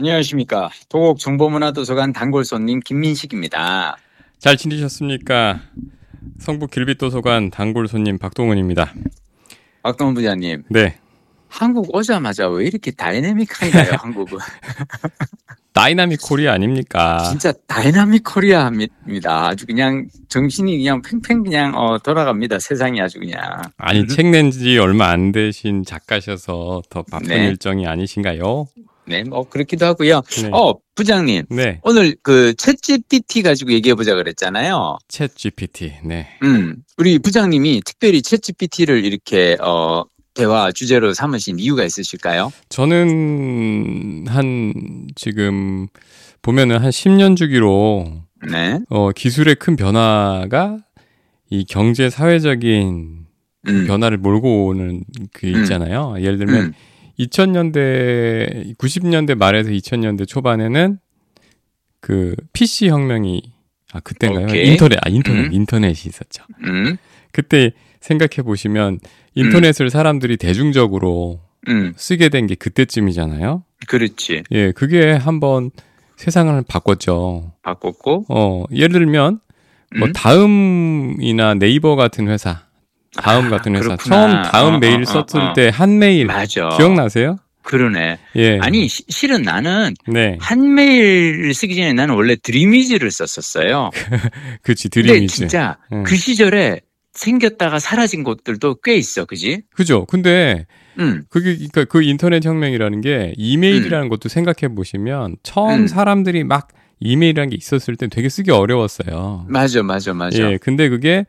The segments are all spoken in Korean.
안녕하십니까. 도곡 정보문화도서관 단골 손님 김민식입니다. 잘 지내셨습니까? 성북 길빛도서관 단골 손님 박동훈입니다. 박동훈 부장님. 네. 한국 오자마자 왜 이렇게 다이내믹한가요, 한국은? Dynamic Korea 아닙니까? 진짜 Dynamic Korea입니다. 아주 그냥 정신이 그냥 팽팽 그냥 어, 돌아갑니다. 세상이 아주 그냥. 아니, 음. 책낸 지 얼마 안 되신 작가셔서 더 바쁜 네. 일정이 아니신가요? 네, 뭐 그렇기도 하고요. 네. 어, 부장님. 네. 오늘 그 챗GPT 가지고 얘기해 보자 그랬잖아요. 챗 GPT. 네. 음, 우리 부장님이 특별히 챗GPT를 이렇게 어 대화 주제로 삼으신 이유가 있으실까요? 저는 한 지금 보면은 한 10년 주기로 네. 어, 기술의 큰 변화가 이 경제 사회적인 음. 변화를 몰고 오는 그 음. 있잖아요. 예를 들면 음. 2000년대 90년대 말에서 2000년대 초반에는 그 PC 혁명이 아 그때인가요? 오케이. 인터넷 아 인터넷 음. 인터넷이 있었죠. 음. 그때 생각해 보시면 인터넷을 사람들이 대중적으로 음. 쓰게 된 게 그때쯤이잖아요. 그렇지. 예, 그게 한번 세상을 바꿨죠. 바꿨고. 어, 예를 들면 뭐 음? 다음이나 네이버 같은 회사, 다음 아, 같은 회사 그렇구나. 처음 다음 어, 메일 어, 썼을 어, 어. 때 한메일 맞아. 기억나세요? 그러네. 예. 아니 시- 실은 나는 네. 한메일을 쓰기 전에 나는 원래 드림위즈를 썼었어요. 그치 근데 드림위즈. 진짜 음. 그 시절에 생겼다가 사라진 곳들도 꽤 있어, 그지? 그죠. 근데 응. 그게 그러니까 그 인터넷 혁명이라는 게 이메일이라는 것도 생각해 보시면 처음 음. 사람들이 막 이메일이라는 게 있었을 때 되게 쓰기 어려웠어요. 맞아, 맞아, 맞아. 예. 근데 그게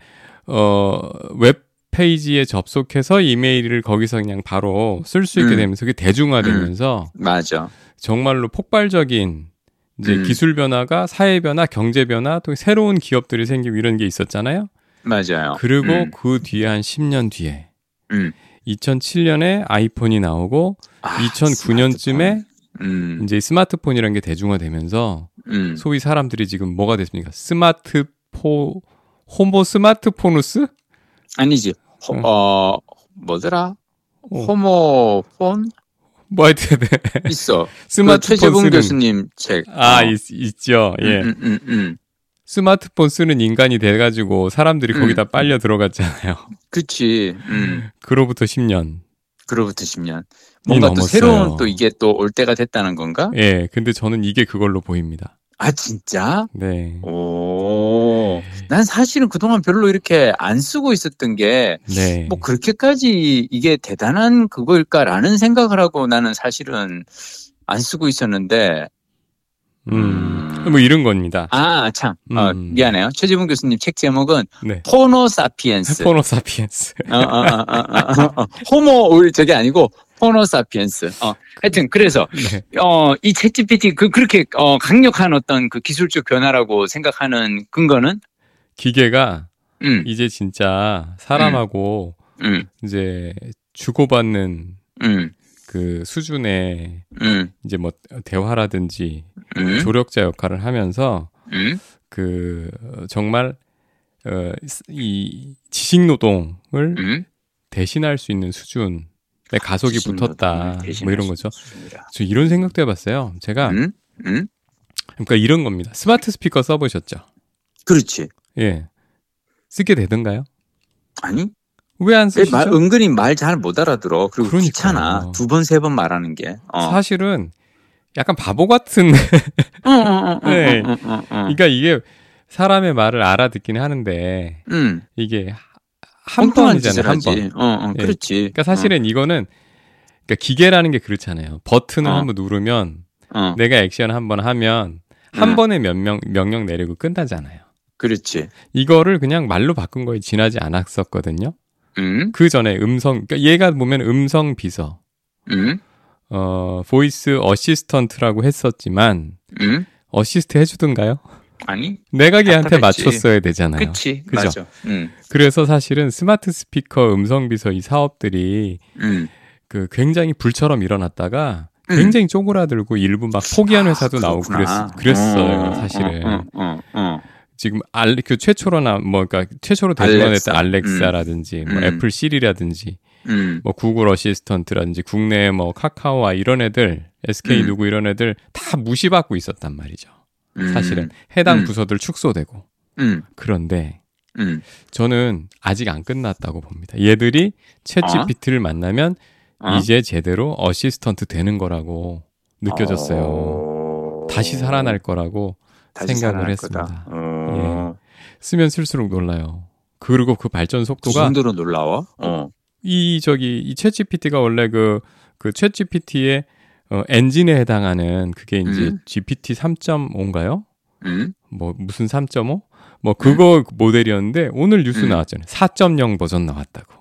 어 웹 페이지에 접속해서 이메일을 거기서 그냥 바로 쓸 수 있게 음. 되면서 그게 대중화되면서 맞아. 정말로 폭발적인 이제 음. 기술 변화가 사회 변화, 경제 변화, 또 새로운 기업들이 생기고 이런 게 있었잖아요. 맞아요. 그리고 음. 그 뒤에 한 10년 뒤에 음. 2007년에 아이폰이 나오고 아, 2009년쯤에 스마트폰. 음. 이제 스마트폰이라는 게 대중화되면서 음. 소위 사람들이 지금 뭐가 됐습니까? 스마트포 호모 스마트포누스? 아니지. 호, 응. 어, 뭐더라? 어. 호모폰 뭐 하여튼 네. 있어. 그 스마트폰 최재봉 쓰는 교수님 책. 아 어. 있, 있죠. 예. 음, 음, 음. 스마트폰 쓰는 인간이 돼가지고 사람들이 음. 거기다 빨려 들어갔잖아요. 그치. 음. 그로부터 10년. 그로부터 10년. 뭔가 또 넘었어요. 새로운 또 이게 또 올 때가 됐다는 건가? 예, 근데 저는 이게 그걸로 보입니다. 아, 진짜? 네. 오. 난 사실은 그동안 별로 이렇게 안 쓰고 있었던 게, 네. 뭐 그렇게까지 이게 대단한 그거일까라는 생각을 하고 나는 사실은 안 쓰고 있었는데, 음, 뭐 이런 겁니다. 아, 참. 어, 음. 미안해요. 최재붕 교수님 책 제목은 네. 포노사피엔스. 포노사피엔스. 어, 어, 어, 어, 어, 어. 호모 올 저게 아니고 포노사피엔스. 어, 하여튼 그래서 네. 어, 이 챗GPT 그 그렇게 어, 강력한 어떤 그 기술적 변화라고 생각하는 근거는? 기계가 음, 이제 진짜 사람하고 음, 이제 주고받는 음, 그 수준의 음, 이제 뭐 대화라든지 음, 조력자 역할을 하면서 음, 그 어, 정말 어, 이 지식 노동을 음. 대신할 수 있는 수준 의 가속이 붙었다. 뭐 이런 수 거죠. 저 이런 생각도 해봤어요. 제가 음, 음, 그러니까 이런 겁니다. 스마트 스피커 써보셨죠? 그렇지. 예. 쓰게 되던가요? 아니, 왜안왜 쓰시죠? 말, 은근히 말 잘 못 알아들어. 그리고 그러니까요. 귀찮아. 두 번, 세 번 말하는 게. 어. 사실은 약간 바보 같은. 네. 그러니까 이게 사람의 말을 알아듣긴 하는데 음, 이게 한 엉뚱한 번이잖아요. 짓을 한. 번. 어, 어, 예. 그렇지. 그러니까 사실은 이거는 그러니까 기계라는 게 그렇잖아요. 버튼을 어. 한번 누르면 어, 어, 내가 액션 한번 하면 한 음. 번에 몇 명 명령 내리고 끝나잖아요. 그렇지. 이거를 그냥 말로 바꾼 거에 지나지 않았었거든요. 음, 그 전에 음성, 그러니까 얘가 보면 음성 비서, 음, 어, voice assistant라고 했었지만, 음. 어시스트 해주던가요? 아니, 내가 걔한테. 맞췄어야 되잖아요. 그치. 그죠? 맞아. 음, 그래서 사실은 스마트 스피커 음성 비서 이 사업들이 음. 그 굉장히 불처럼 일어났다가 음. 굉장히 쪼그라들고 일부 막 포기한 회사도 아, 나오고. 그랬, 그랬어요, 어, 사실은. 어, 어, 어. 지금 알, 그 최초로 나, 뭐, 그니까 최초로 대중화됐던 알렉사. 알렉사라든지, 뭐 음. 애플 시리라든지, 음. 뭐 구글 어시스턴트라든지 국내 뭐 카카오와 이런 애들, SK 음. 누구 이런 애들 다 무시받고 있었단 말이죠. 음. 사실은 해당 음. 부서들 축소되고 음. 그런데 음. 저는 아직 안 끝났다고 봅니다. 얘들이 챗 어? GPT를 만나면 어? 이제 제대로 어시스턴트 되는 거라고 느껴졌어요. 어. 다시 살아날 거라고 다시 생각을 했습니다. 어. 쓰면 쓸수록 놀라요. 그리고 그 발전 그 속도가 정도로 놀라워? 어. 이 저기 이 챗 GPT가 원래 그그 챗 GPT의 어, 엔진에 해당하는 그게 이제 음. GPT 3.5인가요? 음. 뭐 무슨 3.5? 뭐 그거 모델이었는데 오늘 뉴스 음. 나왔잖아요. 4.0 버전 나왔다고.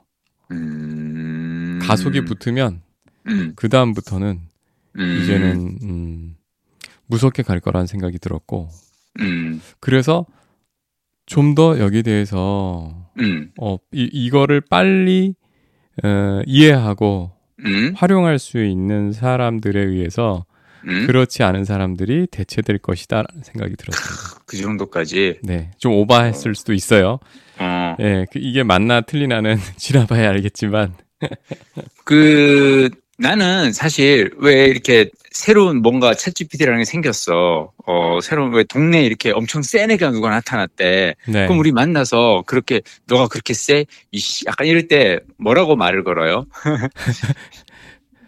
음. 가속이 붙으면 음. 그 다음부터는 음. 이제는 음, 무섭게 갈 거라는 생각이 들었고 음. 그래서 좀 더 여기 대해서 음. 어, 이, 이거를 빨리 어, 이해하고 음. 활용할 수 있는 사람들에 의해서 음. 그렇지 않은 사람들이 대체될 것이다라는 생각이 들었습니다. 그 정도까지. 네, 좀 오버했을 수도 있어요. 어. 예, 그 이게 맞나 틀리나는 지나봐야 알겠지만, 그 나는 사실 왜 이렇게 새로운 뭔가 챗GPT라는 게 생겼어. 어, 새로운 왜 동네에 이렇게 엄청 센 애가 누가 나타났대. 네, 그럼 우리 만나서 그렇게 너가 그렇게 세? 이씨 약간 이럴 때 뭐라고 말을 걸어요?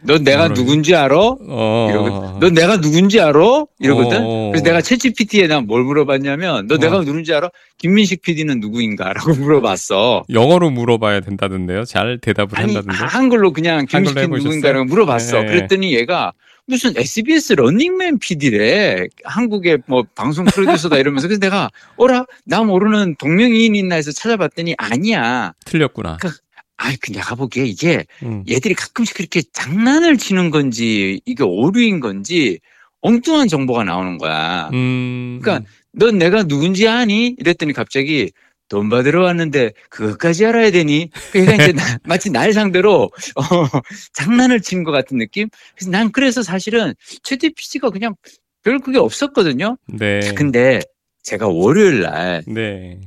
넌 내가 뭐라고? 누군지 알아? 어, 이러고 넌 내가 누군지 알아? 이러거든. 어. 그래서 내가 챗GPT에 난 뭘 물어봤냐면 너 내가 어. 누군지 알아? 김민식 PD는 누구인가라고 물어봤어. 영어로 물어봐야 된다던데요. 잘 대답을 아니 한다던데. 한글로 그냥 김민식 PD? 누구인가라고 물어봤어. 네. 그랬더니 얘가 무슨 SBS 런닝맨 PD래. 한국의 뭐 방송 프로듀서다 이러면서 그래서 내가 어라 나 모르는 동명이인 있나 해서 찾아봤더니 아니야. 틀렸구나. 아이 그 내가 보기에 이게 음. 얘들이 가끔씩 그렇게 장난을 치는 건지 이게 오류인 건지 엉뚱한 정보가 나오는 거야. 음, 그러니까 넌 내가 누군지 아니? 이랬더니 갑자기 돈 받으러 왔는데 그것까지 알아야 되니? 그러니까 이제 나- 마치 날 상대로 어, 장난을 치는 것 같은 느낌? 그래서 난 그래서 사실은 최대 PC가 그냥 별 그게 없었거든요. 네, 근데 제가 월요일 날 네,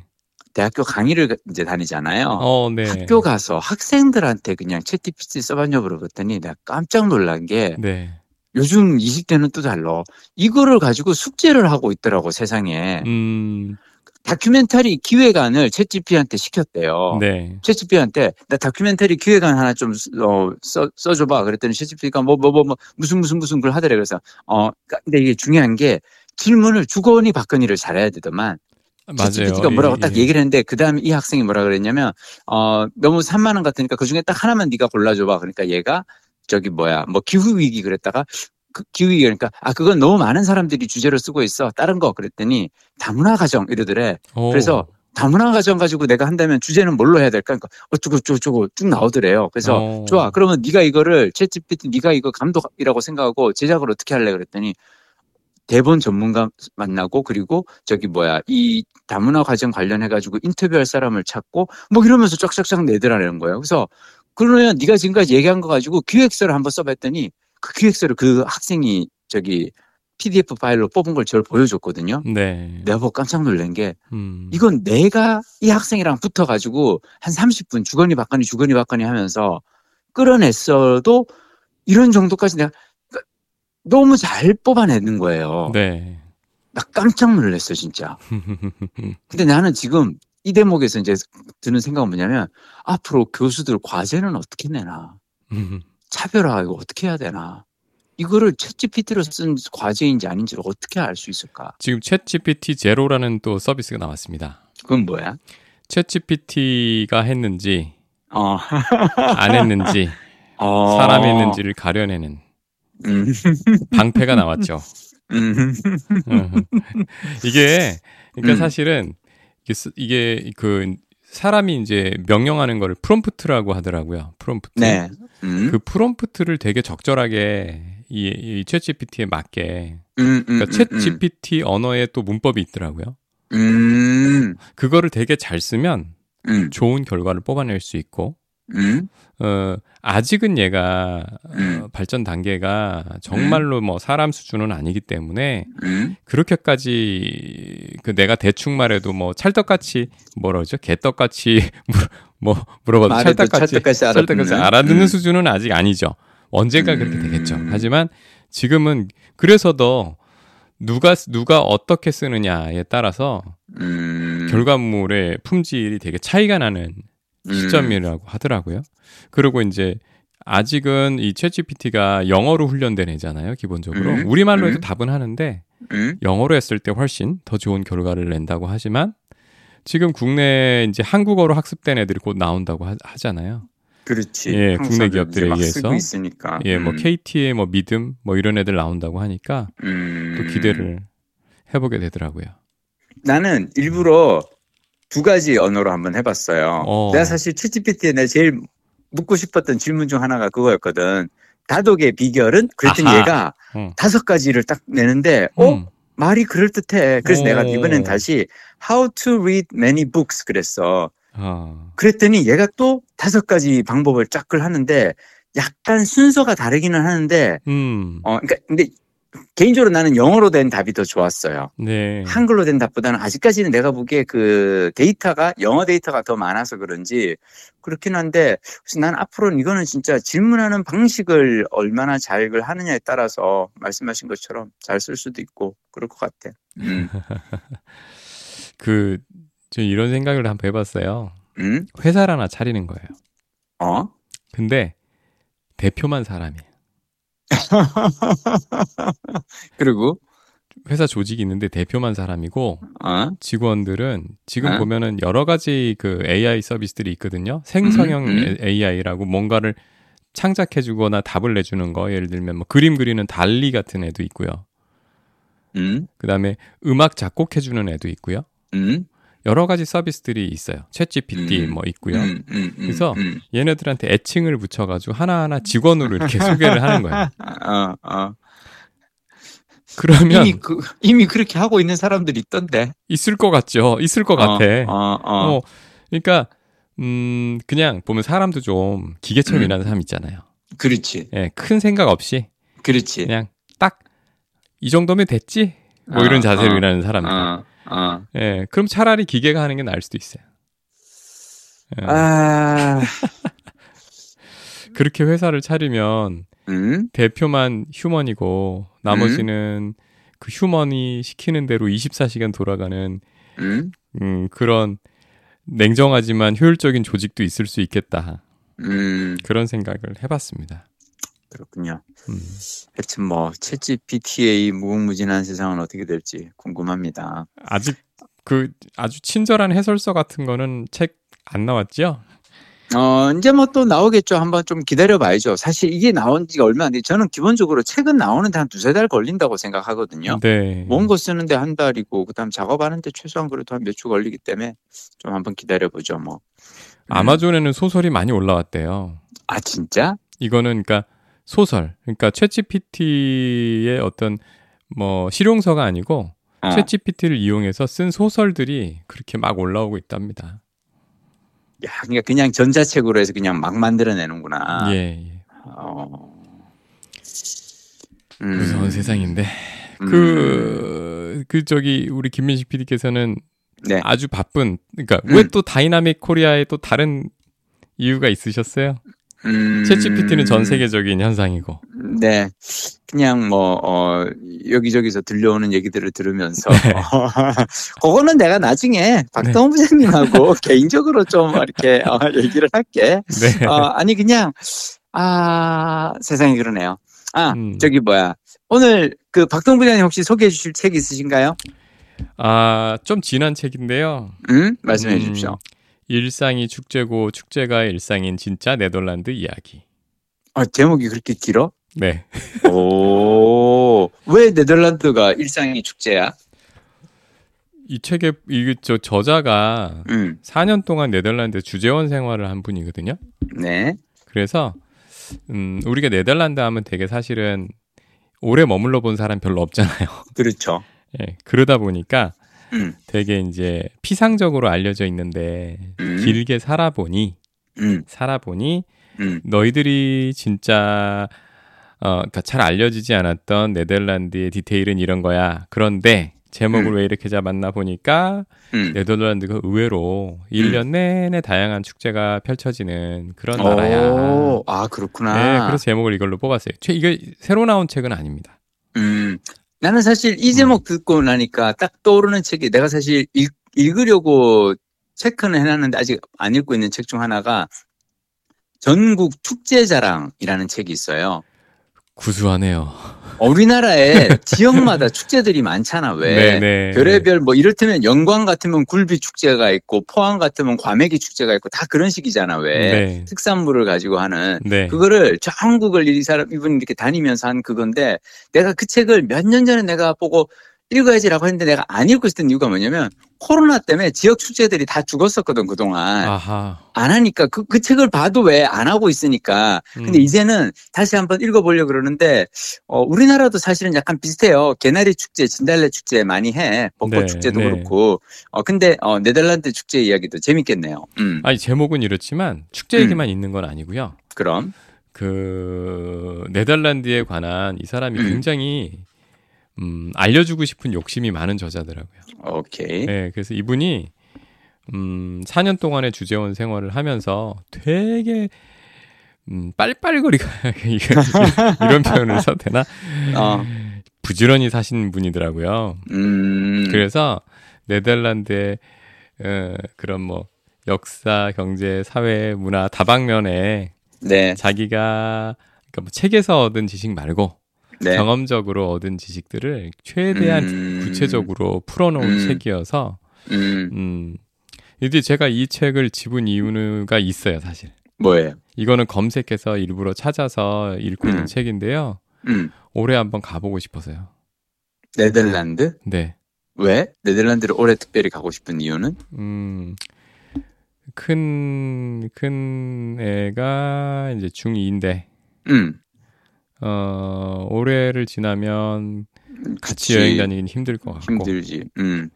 대학교 강의를 이제 다니잖아요. 어, 네, 학교 가서 학생들한테 그냥 챗GPT 써봤냐 물어봤더니 내가 깜짝 놀란 게 네, 요즘 20대는 또 달라. 이거를 가지고 숙제를 하고 있더라고 세상에. 음, 다큐멘터리 기획안을 챗GPT한테 시켰대요. 네, 챗GPT한테 나 다큐멘터리 기획안 하나 좀 어, 써, 써줘봐. 그랬더니 챗GPT가 뭐 뭐 뭐 뭐 무슨 무슨 무슨 걸 하더래. 그래서 어 그러니까 근데 이게 중요한 게 질문을 주거니 받거니를 잘해야 되더만 맞아요. 챗GPT가 뭐라고 예, 딱 예. 얘기를 했는데 그 다음에 이 학생이 뭐라 그랬냐면 어 너무 산만한 것 같으니까 그 중에 딱 하나만 네가 골라줘 봐. 그러니까 얘가 저기 뭐야 뭐 기후 위기 그랬다가 그 기후 위기 그러니까 아 그건 너무 많은 사람들이 주제로 쓰고 있어. 다른 거 그랬더니 다문화 가정 이러더래. 어, 그래서 다문화 가정 가지고 내가 한다면 주제는 뭘로 해야 될까? 그러니까 어쩌고 저쩌고 쭉 나오더래요. 그래서 어, 좋아. 그러면 네가 이거를 챗GPT 네가 이거 감독이라고 생각하고 제작을 어떻게 할래 그랬더니 대본 전문가 만나고 그리고 저기 뭐야 이 다문화 과정 관련해 가지고 인터뷰할 사람을 찾고 뭐 이러면서 쫙쫙쫙 내더라는 거예요. 그래서 그러면 네가 지금까지 얘기한 거 가지고 기획서를 한번 써봤더니 그 기획서를 그 학생이 저기 PDF 파일로 뽑은 걸 저를 보여줬거든요. 네, 내가 보고 깜짝 놀란 게 음, 이건 내가 이 학생이랑 붙어가지고 한 30분 주거니 받거니 주거니 받거니 하면서 끌어냈어도 이런 정도까지 내가 너무 잘 뽑아내는 거예요. 네, 나 깜짝 놀랐어 진짜. 근데 나는 지금 이 대목에서 이제 드는 생각은 뭐냐면 앞으로 교수들 과제는 어떻게 내나 음, 차별화 이거 어떻게 해야 되나 이거를 챗GPT로 쓴 과제인지 아닌지를 어떻게 알 수 있을까? 지금 챗 GPT 제로라는 또 서비스가 나왔습니다. 그건 뭐야? 챗 GPT가 했는지 어, 안 했는지 어. 사람이 했는지를 가려내는 음, 방패가 나왔죠. 음, 이게 그러니까 음. 사실은 이게, 그 사람이 이제 명령하는 거를 프롬프트라고 하더라고요. 프롬프트. 네. 음, 그 프롬프트를 되게 적절하게 이, 이 챗GPT에 맞게 그러니까 음, 챗GPT 언어에 또 문법이 있더라고요. 음, 그거를 되게 잘 쓰면 음, 좋은 결과를 뽑아낼 수 있고 음, 어, 아직은 얘가 어, 음. 발전 단계가 정말로 뭐 사람 수준은 아니기 때문에 음, 그렇게까지 그 내가 대충 말해도 뭐 찰떡같이 뭐라죠? 개떡같이 물- 뭐 물어봐도 찰떡같이 찰떡같이 찰떡같이 알아듣는. 알아듣는 음. 수준은 아직 아니죠. 언젠가 음. 그렇게 되겠죠. 하지만 지금은 그래서 더 누가 누가 어떻게 쓰느냐에 따라서 음, 결과물의 품질이 되게 차이가 나는 음, 시점이라고 하더라고요. 그리고 이제 아직은 이 챗GPT가 영어로 훈련된 애잖아요, 기본적으로. 음, 우리말로 해도 음. 답은 하는데 음, 영어로 했을 때 훨씬 더 좋은 결과를 낸다고 하지만 지금 국내 이제 한국어로 학습된 애들이 곧 나온다고 하, 잖아요 그렇지. 예, 국내 기업들에 의해서. 예, 뭐 음, KT의 뭐 믿음 뭐 이런 애들 나온다고 하니까 음. 또 기대를 해보게 되더라고요. 나는 일부러 두 가지 언어로 한번 해봤어요. 어. 내가 사실 챗GPT에 내가 제일 묻고 싶었던 질문 중 하나가 그거였거든. 다독의 비결은? 그랬더니 아하. 얘가 어. 다섯 가지를 딱 내는데, 어? 음. 말이 그럴 듯해. 그래서 오. 내가 이번엔 다시 How to read many books 그랬어. 아, 그랬더니 얘가 또 다섯 가지 방법을 짝을 하는데 약간 순서가 다르기는 하는데, 음, 어, 그러니까 근데 개인적으로 나는 영어로 된 답이 더 좋았어요. 네, 한글로 된 답보다는 아직까지는 내가 보기에 그 데이터가 영어 데이터가 더 많아서 그런지 그렇긴 한데 그래서 난 앞으로는 이거는 진짜 질문하는 방식을 얼마나 잘 하느냐에 따라서 말씀하신 것처럼 잘 쓸 수도 있고 그럴 것 같아. 음, 그, 저 이런 생각을 한번 해봤어요. 음, 회사를 하나 차리는 거예요. 어, 근데 대표만 사람이에요. 그리고 회사 조직이 있는데 대표만 사람이고 어, 직원들은 지금 어? 보면은 여러 가지 그 AI 서비스들이 있거든요. 생성형 음, 음. AI라고 뭔가를 창작해 주거나 답을 내 주는 거. 예를 들면 뭐 그림 그리는 달리 같은 애도 있고요. 음, 그 다음에 음악 작곡해 주는 애도 있고요. 음, 여러 가지 서비스들이 있어요. 챗 GPT 음. 뭐 있고요. 음, 음, 음, 그래서 음. 얘네들한테 애칭을 붙여가지고 하나하나 직원으로 이렇게 소개를 하는 거예요. 어, 어. 그러면 이미 그 이미 그렇게 하고 있는 사람들이 있던데. 있을 것 같죠. 있을 것 어, 같아. 어, 어. 어, 그러니까 음 그냥 보면 사람도 좀 기계처럼 음. 일하는 사람 있잖아요. 그렇지, 예, 큰 생각 없이 그렇지. 그냥 딱 이 정도면 됐지. 뭐 이런 어, 자세로 어, 일하는 사람들. 어, 어. 예, 그럼 차라리 기계가 하는 게 나을 수도 있어요. 예, 아, 그렇게 회사를 차리면 음, 대표만 휴먼이고 나머지는 그 휴먼이 시키는 대로 24시간 돌아가는 음, 음, 그런 냉정하지만 효율적인 조직도 있을 수 있겠다. 음, 그런 생각을 해봤습니다. 그렇군요. 음. 하여튼 뭐 챗GPT의 무궁무진한 세상은 어떻게 될지 궁금합니다. 아직 그 아주 친절한 해설서 같은 거는 책 안 나왔죠? 어, 이제 뭐 또 나오겠죠. 한번 좀 기다려 봐야죠. 사실 이게 나온 지가 얼마 안 돼. 저는 기본적으로 책은 나오는데 한 두세 달 걸린다고 생각하거든요. 네. 원고 쓰는데 한 달이고, 그 다음 작업하는데 최소한 그래도 한 몇 주 걸리기 때문에 좀 한번 기다려 보죠, 뭐. 음. 아마존에는 소설이 많이 올라왔대요. 아, 진짜? 이거는 그러니까 소설. 그러니까 챗GPT의 어떤 뭐 실용서가 아니고 어. 챗GPT를 이용해서 쓴 소설들이 그렇게 막 올라오고 있답니다. 야, 그러니까 그냥 전자책으로 해서 그냥 막 만들어내는구나. 예. 예. 어. 음. 무서운 세상인데 음. 그, 그 저기 우리 김민식 PD께서는 네. 아주 바쁜 그러니까 음. 왜 또 dynamic Korea에 또 다른 이유가 있으셨어요? 음. 챗GPT는 전 세계적인 현상이고. 네. 그냥 뭐, 어, 여기저기서 들려오는 얘기들을 들으면서. 네. 그거는 내가 나중에 박동훈 부장님하고 개인적으로 좀 이렇게 어, 얘기를 할게. 네. 어, 아니, 그냥, 아, 세상에 그러네요. 아, 음. 저기 뭐야. 오늘 그 박동훈 부장님 혹시 소개해 주실 책 있으신가요? 아, 좀 진한 책인데요. 응? 말씀해 음, 주십시오. 일상이 축제고 축제가 일상인 진짜 네덜란드 이야기. 아, 제목이 그렇게 길어? 네. 오, 왜 네덜란드가 일상의 축제야? 이 책의 이게 저 저자가 음, 4년 동안 네덜란드 주재원 생활을 한 분이거든요. 네. 그래서 음, 우리가 네덜란드 하면 되게 사실은 오래 머물러 본 사람 별로 없잖아요. 그렇죠. 예, 그러다 보니까 음. 되게 이제 피상적으로 알려져 있는데 음. 길게 살아보니 음, 살아보니 음, 너희들이 진짜 어, 그러니까 잘 알려지지 않았던 네덜란드의 디테일은 이런 거야. 그런데 제목을 음. 왜 이렇게 잡았나 보니까 음. 네덜란드가 의외로 1년 내내 다양한 축제가 펼쳐지는 그런 나라야. 오, 아, 그렇구나. 네, 그래서 제목을 이걸로 뽑았어요. 최- 이게 새로 나온 책은 아닙니다. 음, 나는 사실 이 제목 듣고 나니까 딱 떠오르는 책이 내가 사실 읽, 읽으려고 체크는 해놨는데 아직 안 읽고 있는 책 중 하나가 전국 축제 자랑이라는 책이 있어요. 구수하네요. 어, 우리나라에 지역마다 축제들이 많잖아, 왜? 네네. 별의별 뭐 이를테면 영광 같으면 굴비 축제가 있고 포항 같으면 과메기 축제가 있고 다 그런 식이잖아, 왜? 네. 특산물을 가지고 하는 네. 그거를 전국을 이 사람 이분 이렇게 다니면서 한 그건데 내가 그 책을 몇 년 전에 내가 보고 읽어야지라고 했는데 내가 안 읽고 있었던 이유가 뭐냐면 코로나 때문에 지역 축제들이 다 죽었었거든 그동안 아하. 안 하니까 그, 그 책을 봐도 왜 안 하고 있으니까 근데 음. 이제는 다시 한번 읽어보려고 그러는데 어, 우리나라도 사실은 약간 비슷해요 개나리 축제 진달래 축제 많이 해 벚꽃 네, 축제도 네. 그렇고 어 근데 어, 네덜란드 축제 이야기도 재밌겠네요 음 아니 제목은 이렇지만 축제 음. 얘기만 있는 건 아니고요. 그럼 그 네덜란드에 관한 이 사람이 음. 굉장히 음, 알려주고 싶은 욕심이 많은 저자더라고요. 오케이 네, 그래서 이분이 음, 4년 동안의 주재원 생활을 하면서 되게 음, 빨빨거리가 이런 표현을 써도 되나? 어, 부지런히 사신 분이더라고요. 음 그래서 네덜란드의 어, 그런 뭐 역사, 경제, 사회, 문화 다방면에 네, 자기가 그러니까 뭐 책에서 얻은 지식 말고 네. 경험적으로 얻은 지식들을 최대한 음. 구체적으로 풀어놓은 음. 책이어서 음, 음 이제 제가 이 책을 집은 이유가 있어요 사실 뭐예요? 이거는 검색해서 일부러 찾아서 읽고 있는 음. 책인데요 음, 올해 한번 가보고 싶어서요 네덜란드? 네 왜? 네덜란드를 올해 특별히 가고 싶은 이유는? 음, 큰, 큰 애가 이제 중2인데, 음, 어, 올해를 지나면 같이 같이 여행 다니긴 힘들 것 같고. 힘들지. 음,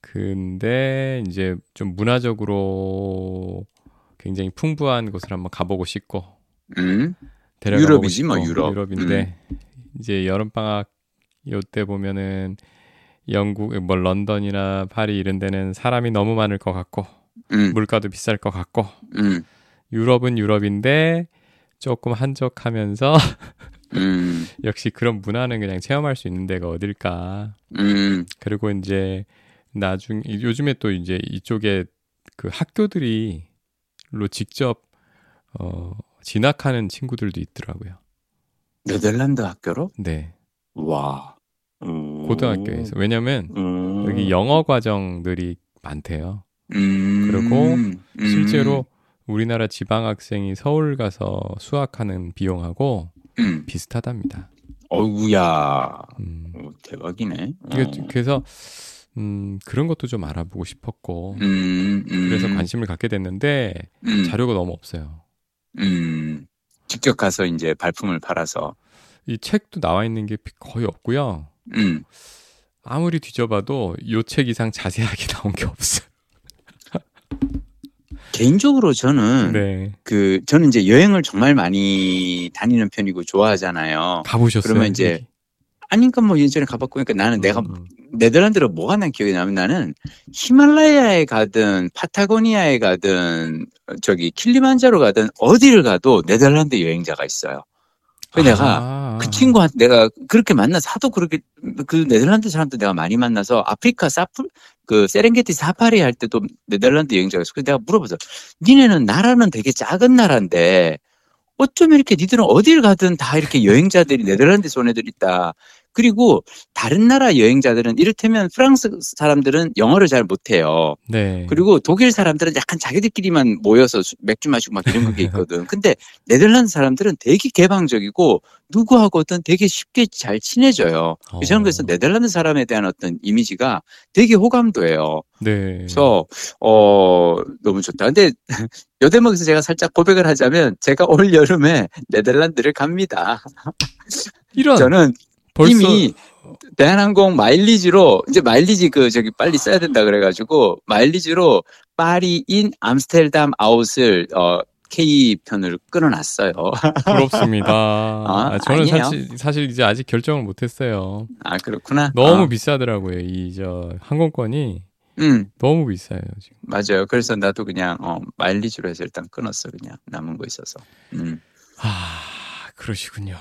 근데 이제 좀 문화적으로 굉장히 풍부한 곳을 한번 가보고 싶고, 음, 유럽이지, 뭐, 유럽. 유럽인데, 이제 여름 방학 요때 보면은 영국, 뭐 런던이나 파리 이런 데는 사람이 너무 많을 것 같고, 음, 물가도 비쌀 것 같고, 음, 유럽은 유럽인데 조금 한적하면서 음, 역시 그런 문화는 그냥 체험할 수 있는 데가 어딜까. 음, 그리고 이제 나중 요즘에 또 이제 이쪽에 그 학교들이 로 직접 어 진학하는 친구들도 있더라고요. 네덜란드 학교로? 네. 와. 음, 고등학교에서. 왜냐면 음, 여기 영어 과정들이 많대요. 음, 그리고 음, 실제로 우리나라 지방 학생이 서울 가서 수학하는 비용하고 음, 비슷하답니다. 어우야. 음. 오, 대박이네. 어. 그래서 음, 그런 것도 좀 알아보고 싶었고 음, 음, 그래서 관심을 갖게 됐는데 음, 자료가 너무 없어요. 음, 직접 가서 이제 발품을 팔아서. 이 책도 나와 있는 게 거의 없고요. 음, 아무리 뒤져봐도 요 책 이상 자세하게 나온 게 없어요. 개인적으로 저는 네. 그 저는 이제 여행을 정말 많이 다니는 편이고 좋아하잖아요. 가보셨어요? 그러면 이제 아니 그러니까 뭐 예전에 가봤고 그러니까 나는 내가 음, 네덜란드로 뭐가 난 기억이 나면 나는 히말라야에 가든 파타고니아에 가든 어, 저기 킬리만자로 가든 어디를 가도 네덜란드 여행자가 있어요. 그래서 내가 아, 그 친구한테 내가 그렇게 만나서 하도 그렇게 그 네덜란드 사람도 내가 많이 만나서 아프리카 사프 그 세렝게티 사파리 할 때도 네덜란드 여행자가 있어. 그래서 내가 물어봤어. 니네는 나라는 되게 작은 나라인데 어쩜 이렇게 니들은 어딜 가든 다 이렇게 여행자들이 네덜란드에서 온 애들 있다. 그리고 다른 나라 여행자들은 이를테면 프랑스 사람들은 영어를 잘 못해요. 네. 그리고 독일 사람들은 약간 자기들끼리만 모여서 수- 맥주 마시고 막 이런 게 있거든. 근데 네덜란드 사람들은 되게 개방적이고 누구하고든 되게 쉽게 잘 친해져요. 어. 저는 그래서 네덜란드 사람에 대한 어떤 이미지가 되게 호감도예요. 네. 그래서 어 너무 좋다. 근데 요 대목에서 제가 살짝 고백을 하자면 제가 올 여름에 네덜란드를 갑니다. 이런 저는 벌써 이미 대한항공 마일리지로 이제 마일리지 그 저기 빨리 써야 된다 그래가지고 마일리지로 파리인 암스테르담 아웃을 어 K 편을 끊어놨어요. 부럽습니다. 아, 저는 아니에요. 사실 사실 이제 아직 결정을 못했어요. 아 그렇구나. 너무 어, 비싸더라고요. 이 저 항공권이 음 너무 비싸요 지금. 맞아요. 그래서 나도 그냥 어 마일리지로 해서 일단 끊었어 그냥 남은 거 있어서. 음. 아 그러시군요.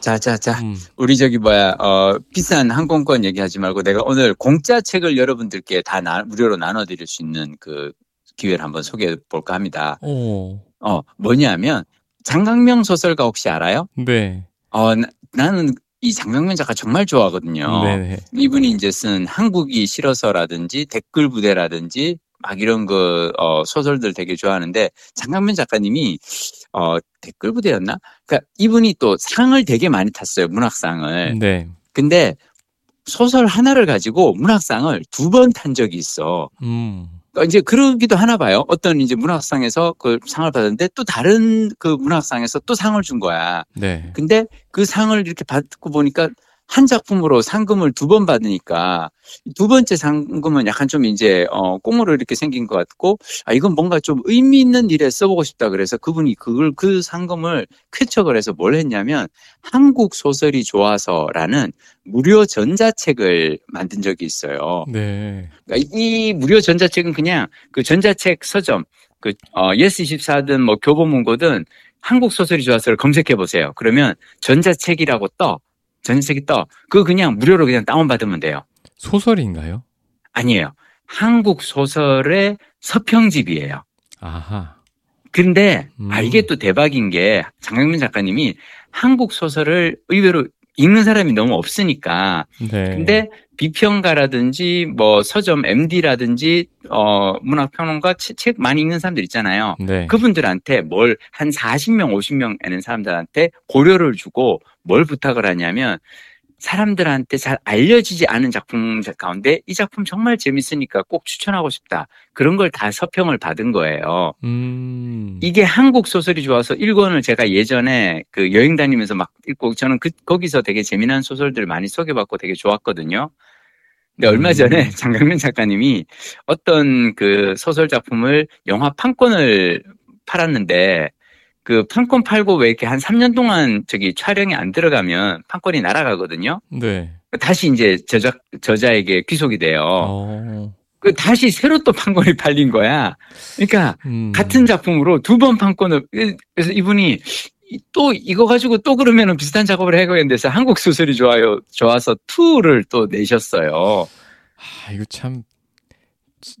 자 자 자 음. 우리 저기 뭐야 어 비싼 항공권 얘기하지 말고 내가 오늘 공짜 책을 여러분들께 다 나, 무료로 나눠드릴 수 있는 그 기회를 한번 소개해 볼까 합니다. 오. 어 뭐냐면 장강명 소설가 혹시 알아요? 네. 어 나, 나는 이 장강명 작가 정말 좋아하거든요. 네네. 이분이 이제 쓴 한국이 싫어서라든지 댓글 부대라든지 막 이런 그 어, 소설들 되게 좋아하는데 장강면 작가님이 어 댓글 부대였나? 그러니까 이분이 또 상을 되게 많이 탔어요 문학상을. 네. 근데 소설 하나를 가지고 문학상을 두 번 탄 적이 있어. 음. 그러니까 이제 그러기도 하나 봐요. 어떤 이제 문학상에서 그 상을 받았는데 또 다른 그 문학상에서 또 상을 준 거야. 네. 근데 그 상을 이렇게 받고 보니까 한 작품으로 상금을 두 번 받으니까 두 번째 상금은 약간 좀 이제 어 꽁으로 이렇게 생긴 것 같고 아 이건 뭔가 좀 의미 있는 일에 써보고 싶다 그래서 그분이 그걸 그 상금을 쾌척을 해서 뭘 했냐면 한국 소설이 좋아서라는 무료 전자책을 만든 적이 있어요. 네. 그러니까 이 무료 전자책은 그냥 그 전자책 서점 그 어, 예스 24든 뭐 교보문고든 한국 소설이 좋아서를 검색해 보세요. 그러면 전자책이라고 떠. 전자책이 떠. 그거 그냥 무료로 그냥 다운받으면 돼요. 소설인가요? 아니에요. 한국 소설의 서평집이에요. 아하. 근데 음. 아 이게 또 대박인 게 장강민 작가님이 한국 소설을 의외로 읽는 사람이 너무 없으니까 네. 근데 비평가라든지 뭐 서점 MD라든지 어 문학 평론가 책, 책 많이 읽는 사람들 있잖아요. 네. 그분들한테 뭘 한 40명, 50명 되는 사람들한테 고려를 주고 뭘 부탁을 하냐면 사람들한테 잘 알려지지 않은 작품 가운데 이 작품 정말 재밌으니까 꼭 추천하고 싶다. 그런 걸 다 서평을 받은 거예요. 음. 이게 한국 소설이 좋아서 1권을 제가 예전에 그 여행 다니면서 막 읽고 저는 그, 거기서 되게 재미난 소설들 많이 소개받고 되게 좋았거든요. 근데 얼마 음. 전에 장강민 작가님이 어떤 그 소설 작품을 영화 판권을 팔았는데 그 판권 팔고 왜 이렇게 한 3년 동안 저기 촬영이 안 들어가면 판권이 날아가거든요. 네. 다시 이제 저자, 저자에게 귀속이 돼요. 어. 그 다시 새로 또 판권이 팔린 거야. 그러니까 음. 같은 작품으로 두 번 판권을 그래서 이분이 이- 또 이거 가지고 또 그러면은 비슷한 작업을 해야겠는데 서 한국 소설이 좋아요 좋아서 2를 또 내셨어요. 아, 이거 참 지-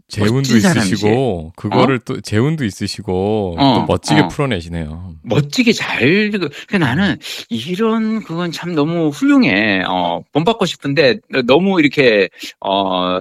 재운도. 있으시고 그거를 또 재운도 있으시고 어, 또 멋지게 어. 풀어내시네요. 멋지게 잘 그- 그 나는 이런 그건 참 너무 훌륭해. 어 본받고 싶은데 너무 이렇게 어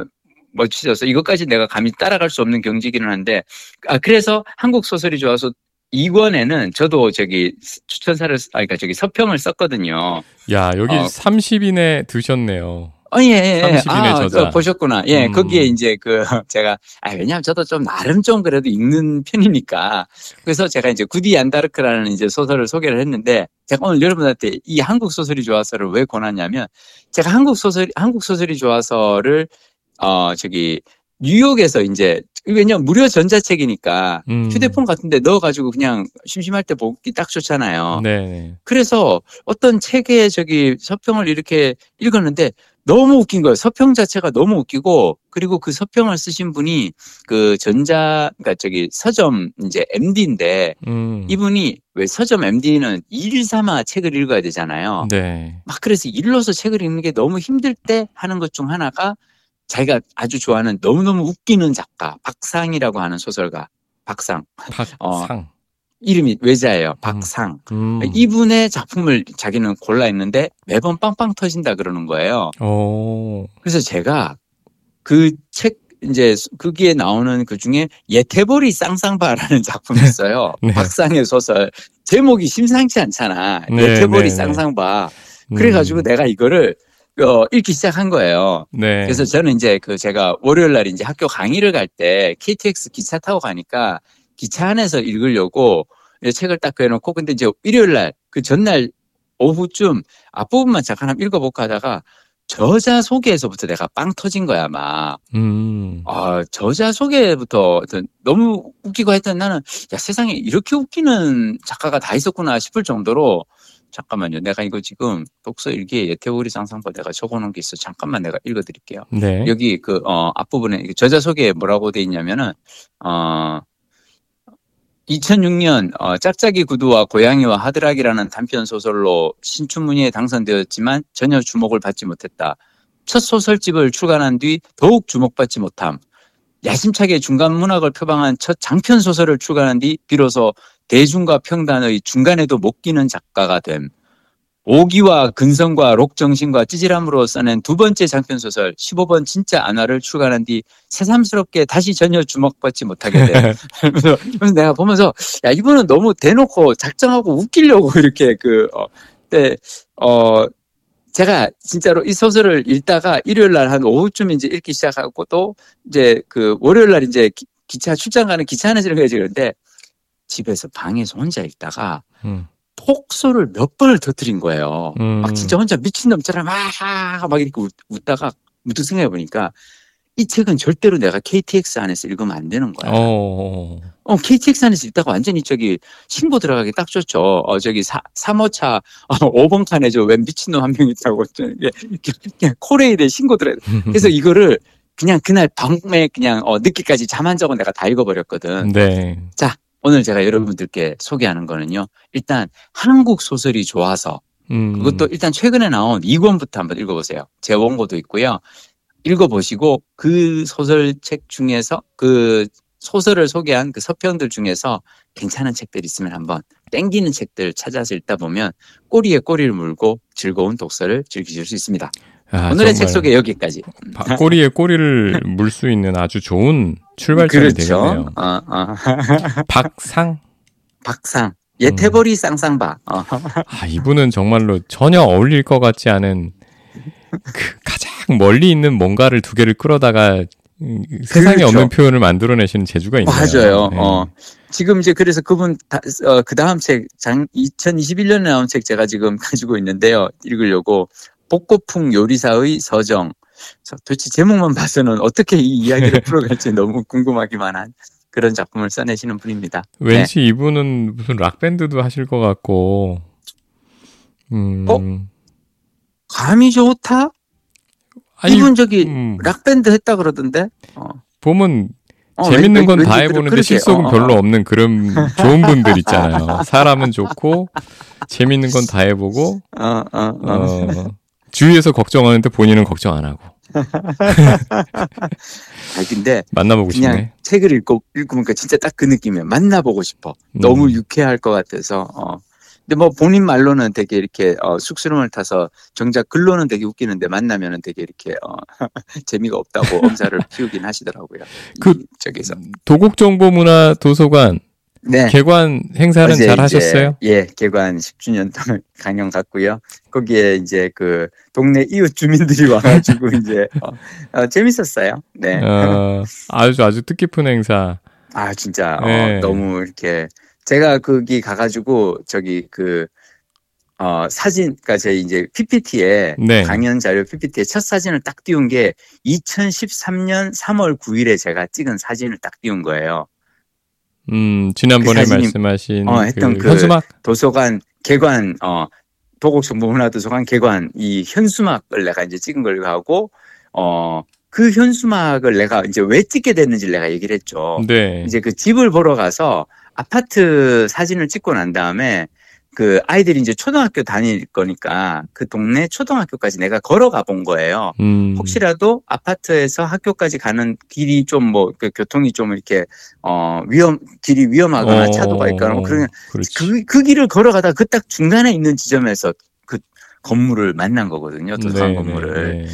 멋지셔서 이것까지 내가 감히 따라갈 수 없는 경지기는 한데 아 그래서 한국 소설이 좋아서 2권에는 저도 저기 추천사를 쓰- 아 그러니까 저기 서평을 썼거든요. 야 여기 어. 30인에 드셨네요. 어, 예, 예. 30인의 아, 저자. 어, 보셨구나. 예, 음. 거기에 이제 그, 제가, 아, 왜냐면 저도 좀 나름 좀 그래도 읽는 편이니까. 그래서 제가 이제 구디 안다르크라는 이제 소설을 소개를 했는데, 제가 오늘 여러분한테 이 한국 소설이 좋아서를 왜 권하냐면, 제가 한국 소설, 한국 소설이 좋아서를, 어, 저기, 뉴욕에서 이제, 왜냐면 무료 전자책이니까, 음. 휴대폰 같은데 넣어가지고 그냥 심심할 때 보기 딱 좋잖아요. 네. 그래서 어떤 책에 저기 서평을 이렇게 읽었는데 너무 웃긴 거예요. 서평 자체가 너무 웃기고 그리고 그 서평을 쓰신 분이 그 전자 그러니까 저기 서점 이제 MD인데 음. 이분이 왜 서점 MD는 일 삼아 책을 읽어야 되잖아요. 네. 막 그래서 일로서 책을 읽는 게 너무 힘들 때 하는 것 중 하나가 자기가 아주 좋아하는 너무너무 웃기는 작가 박상이라고 하는 소설가 박상 어, 박상. 이름이 외자예요. 박상. 음. 이분의 작품을 자기는 골라 읽는데 매번 빵빵 터진다 그러는 거예요. 오. 그래서 제가 그 책 이제 거기에 나오는 그 중에 예태보리 쌍쌍바라는 작품이 있어요. 네. 박상의 소설 제목이 심상치 않잖아. 네, 예태보리 네, 네. 쌍쌍바. 음. 그래가지고 내가 이거를 어, 읽기 시작한 거예요. 네. 그래서 저는 이제 그 제가 월요일 날 이제 학교 강의를 갈 때 KTX 기차 타고 가니까 기차 안에서 읽으려고 책을 딱 그려놓고 근데 이제 일요일 날 그 전날 오후쯤 앞부분만 잠깐 한번 읽어볼까 하다가 저자 소개에서부터 내가 빵 터진 거야, 막. 음. 아, 저자 소개부터 너무 웃기고 했던 나는, 야, 세상에 이렇게 웃기는 작가가 다 있었구나 싶을 정도로, 잠깐만요. 내가 이거 지금 독서 일기에 예태우리 상상법 내가 적어놓은 게 있어. 잠깐만 내가 읽어드릴게요. 네. 여기 그, 어, 앞부분에 저자 소개에 뭐라고 돼 있냐면은, 어, 2006년 어, 짝짝이 구두와 고양이와 하드락이라는 단편 소설로 신춘문예에 당선되었지만 전혀 주목을 받지 못했다. 첫 소설집을 출간한 뒤 더욱 주목받지 못함. 야심차게 중간 문학을 표방한 첫 장편 소설을 출간한 뒤 비로소 대중과 평단의 중간에도 못 끼는 작가가 됨. 오기와 근성과 록정신과 찌질함으로 써낸 두 번째 장편 소설 15번 진짜 안화를 출간한 뒤 새삼스럽게 다시 전혀 주목받지 못하게 돼. 그래서 내가 보면서 야 이분은 너무 대놓고 작정하고 웃기려고 이렇게 그 어, 때, 어 제가 진짜로 이 소설을 읽다가 일요일 날 한 오후쯤 이제 읽기 시작하고 또 이제 그 월요일 날 이제 기, 기차 출장 가는 기차 안에서 읽어야지 그런데 집에서 방에서 혼자 읽다가 음. 폭소를 몇 번을 터뜨린 거예요. 음. 막 진짜 혼자 미친놈처럼 막, 막 이렇게 웃, 웃다가 문득 생각해 보니까 이 책은 절대로 내가 KTX 안에서 읽으면 안 되는 거야. 어. 어, KTX 안에서 읽다가 완전히 저기 신고 들어가기 딱 좋죠. 어, 저기 사, 3호차 어, 5번 칸에 저 웬 미친놈 한 명 있다고. 그냥 코레일에 신고 들어야 돼. 그래서 이거를 그냥 그날 밤에 그냥 어, 늦게까지 잠 안 자고 내가 다 읽어버렸거든. 네. 오늘 제가 여러분들께 소개하는 거는요. 일단 한국 소설이 좋아서 음. 그것도 일단 최근에 나온 2권부터 한번 읽어보세요. 제 원고도 있고요. 읽어보시고 그 소설책 중에서 그 소설을 소개한 그 서평들 중에서 괜찮은 책들 있으면 한번 땡기는 책들 찾아서 읽다 보면 꼬리에 꼬리를 물고 즐거운 독서를 즐기실 수 있습니다. 아, 오늘의 책 소개 여기까지. 바- 꼬리에 꼬리를 물 수 있는 아주 좋은 출발점이 되겠네요. 그렇죠. 어, 어. 박상. 박상. 예태버리 쌍쌍바. 어. 아, 이분은 정말로 전혀 어울릴 것 같지 않은 그 가장 멀리 있는 뭔가를 두 개를 끌어다가 음, 세상에 그렇죠. 없는 표현을 만들어내시는 재주가 있네요. 맞아요. 네. 어. 지금 이제 그래서 그분 다, 어, 그 다음 책, 장, 2021년에 나온 책 제가 지금 가지고 있는데요. 읽으려고. 복고풍 요리사의 서정. 저 도대체 제목만 봐서는 어떻게 이 이야기를 풀어갈지 너무 궁금하기만 한 그런 작품을 써내시는 분입니다. 왠지 이분은 무슨 락 밴드도 하실 것 같고, 음, 어? 감이 좋다? 아니, 이분 저기 음, 락밴드 했다 그러던데? 어. 보면 어, 재밌는 왠- 건다 해보는데 그렇게, 실속은 어, 어, 별로 어. 없는 그런 좋은 분들 있잖아요. 사람은 좋고 재밌는 건 다 해보고 어, 어, 어. 어, 주위에서 걱정하는데 본인은 걱정 안 하고 아, 근데 만나보고 그냥 싶네. 책을 읽고 읽으니까 진짜 딱 그 느낌이에요. 만나보고 싶어. 너무 음. 유쾌할 것 같아서. 어. 근데 뭐 본인 말로는 되게 이렇게 어, 쑥스러움을 타서 정작 글로는 되게 웃기는데 만나면은 되게 이렇게 어, 재미가 없다고 엄살을 피우긴 하시더라고요. 그- 이 저기서. 도곡정보문화 도서관 네. 개관 행사는 잘 이제, 하셨어요? 예, 개관 10주년 동안 강연 갔고요. 거기에 이제 그 동네 이웃 주민들이 와가지고 이제 어, 어, 재밌었어요. 네. 어, 아주 아주 뜻깊은 행사. 아 진짜 네. 어, 너무 이렇게 제가 거기 가가지고 저기 그 어, 사진, 그니까 제 이제 PPT에 네. 강연 자료 PPT에 첫 사진을 딱 띄운 게 2013년 3월 9일에 제가 찍은 사진을 딱 띄운 거예요. 음, 지난번에 그 말씀하신 어, 했던 그 그- 현수막 도서관 개관, 어, 도곡정보문화도서관 개관 이 현수막을 내가 이제 찍은 걸 하고, 어, 그 현수막을 내가 이제 왜 찍게 됐는지 내가 얘기를 했죠. 네. 이제 그 집을 보러 가서 아파트 사진을 찍고 난 다음에 그 아이들이 이제 초등학교 다닐 거니까 그 동네 초등학교까지 내가 걸어가 본 거예요. 음, 혹시라도 아파트에서 학교까지 가는 길이 좀 뭐 그 교통이 좀 이렇게 어 위험 길이 위험하거나 어, 차도가 있거나 뭐 그러면 그렇지. 그, 그 길을 걸어가다 그 딱 중간에 있는 지점에서 그 건물을 만난 거거든요. 도서관 네, 건물을. 네.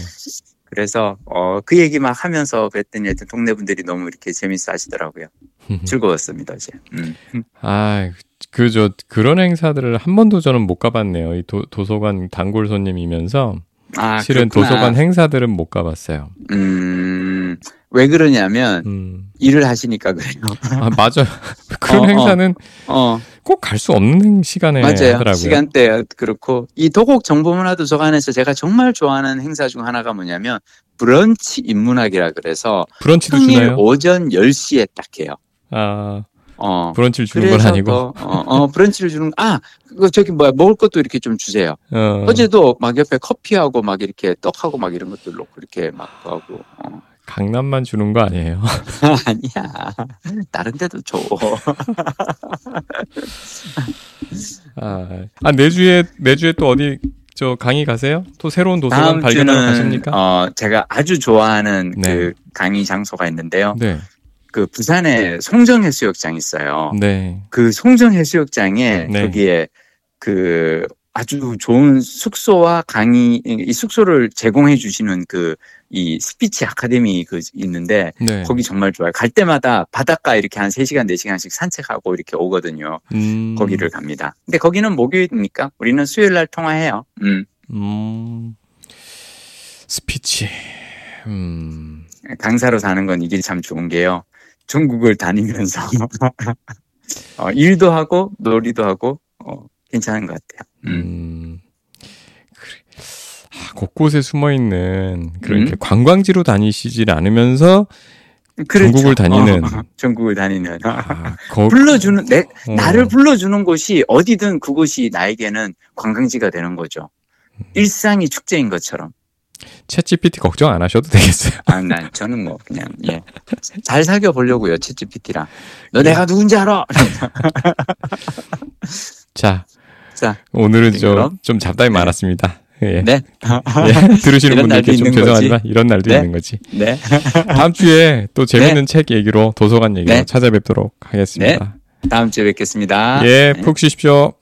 그래서 어 그 얘기 막 하면서 그랬더니 하여튼 동네 분들이 너무 이렇게 재밌어 하시더라고요. 즐거웠습니다, 이제. 음. 아, 그 저 그런 행사들을 한 번도 저는 못 가봤네요. 이 도, 도서관 단골 손님이면서 아, 실은 그렇구나. 도서관 행사들은 못 가봤어요. 음, 왜 그러냐면 음, 일을 하시니까 그래요. 아, 맞아요. 그런 어, 어. 행사는 어, 꼭 갈 수 없는 시간에 맞아요. 네, 하더라고요. 시간대 그렇고 이 도곡 정보문화도서관에서 제가 정말 좋아하는 행사 중 하나가 뭐냐면 브런치 인문학이라 그래서 브런치도 평일 주나요? 오전 10시에 딱 해요. 아, 어. 브런치를 주는 건 아니고. 또, 어, 어, 브런치를 주는 아 그거 저기 뭐야 먹을 것도 이렇게 좀 주세요. 어, 어제도 막 옆에 커피하고 막 이렇게 떡하고 막 이런 것들 놓고 이렇게 막 하고 어. 강남만 주는 거 아니에요? 아니야 다른 데도 줘. 아, 아 내주에 내주에 또 어디 저 강의 가세요? 또 새로운 도서관 발견하러 가십니까? 어 제가 아주 좋아하는 네. 그 강의 장소가 있는데요. 네, 그 부산에 송정 해수욕장 있어요. 네, 그 송정 해수욕장에 네. 거기에 그 아주 좋은 숙소와 강의 이 숙소를 제공해 주시는 그 이 스피치 아카데미 그 있는데 네. 거기 정말 좋아요. 갈 때마다 바닷가 이렇게 한 3시간 4시간씩 산책하고 이렇게 오거든요. 음, 거기를 갑니다. 근데 거기는 목요일이니까 우리는 수요일 날 통화해요. 음. 음, 스피치. 음, 강사로 사는 건 이게 참 좋은 게요. 전국을 다니면서 어, 일도 하고 놀이도 하고 어, 괜찮은 것 같아요. 음. 음. 그래. 아, 곳곳에 숨어 있는 그런 음. 관광지로 다니시질 않으면서 그렇죠. 전국을 다니는. 어, 전국을 다니는 아, 거, 불러주는 내 어, 나를 불러주는 곳이 어디든 그곳이 나에게는 관광지가 되는 거죠. 음. 일상이 축제인 것처럼. 챗 GPT 걱정 안 하셔도 되겠어요. 아, 난 저는 뭐 그냥 예. 잘 사귀어 보려고요, 챗GPT랑. 너 네. 내가 누군지 알아? 자, 자, 오늘은 네, 좀, 그럼. 좀 잡담이 많았습니다. 예. 네, 예, 들으시는 분들께 좀 죄송하지만 이런 날도 네. 있는 거지. 네, 다음 주에 또 재밌는 책 얘기로 도서관 얘기로 네. 찾아뵙도록 하겠습니다. 다음 주에 뵙겠습니다. 예, 네. 푹 쉬십시오.